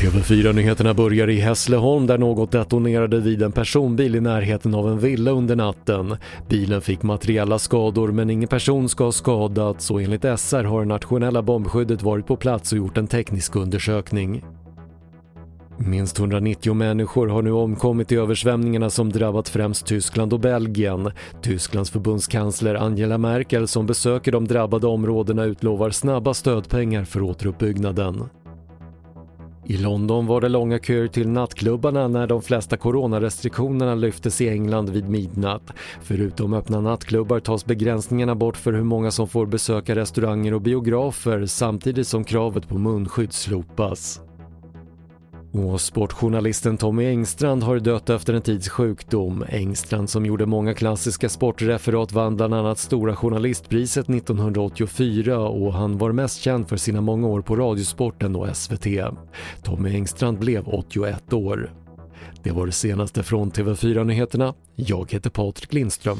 TV4-nyheterna börjar i Hässleholm där något detonerade vid en personbil i närheten av en villa under natten. Bilen fick materiella skador men ingen person ska ha skadats och enligt SR har nationella bombskyddet varit på plats och gjort en teknisk undersökning. Minst 190 människor har nu omkommit i översvämningarna som drabbat främst Tyskland och Belgien. Tysklands förbundskansler Angela Merkel som besöker de drabbade områdena utlovar snabba stödpengar för återuppbyggnaden. I London var det långa köer till nattklubbarna när de flesta coronarestriktionerna lyftes i England vid midnatt. Förutom öppna nattklubbar tas begränsningarna bort för hur många som får besöka restauranger och biografer samtidigt som kravet på munskydd slopas. Och sportjournalisten Tommy Engstrand har dött efter en tids sjukdom. Engstrand som gjorde många klassiska sportreferat vann bland annat Stora Journalistpriset 1984 och han var mest känd för sina många år på Radiosporten och SVT. Tommy Engstrand blev 81 år. Det var det senaste från TV4 Nyheterna. Jag heter Patrik Lindström.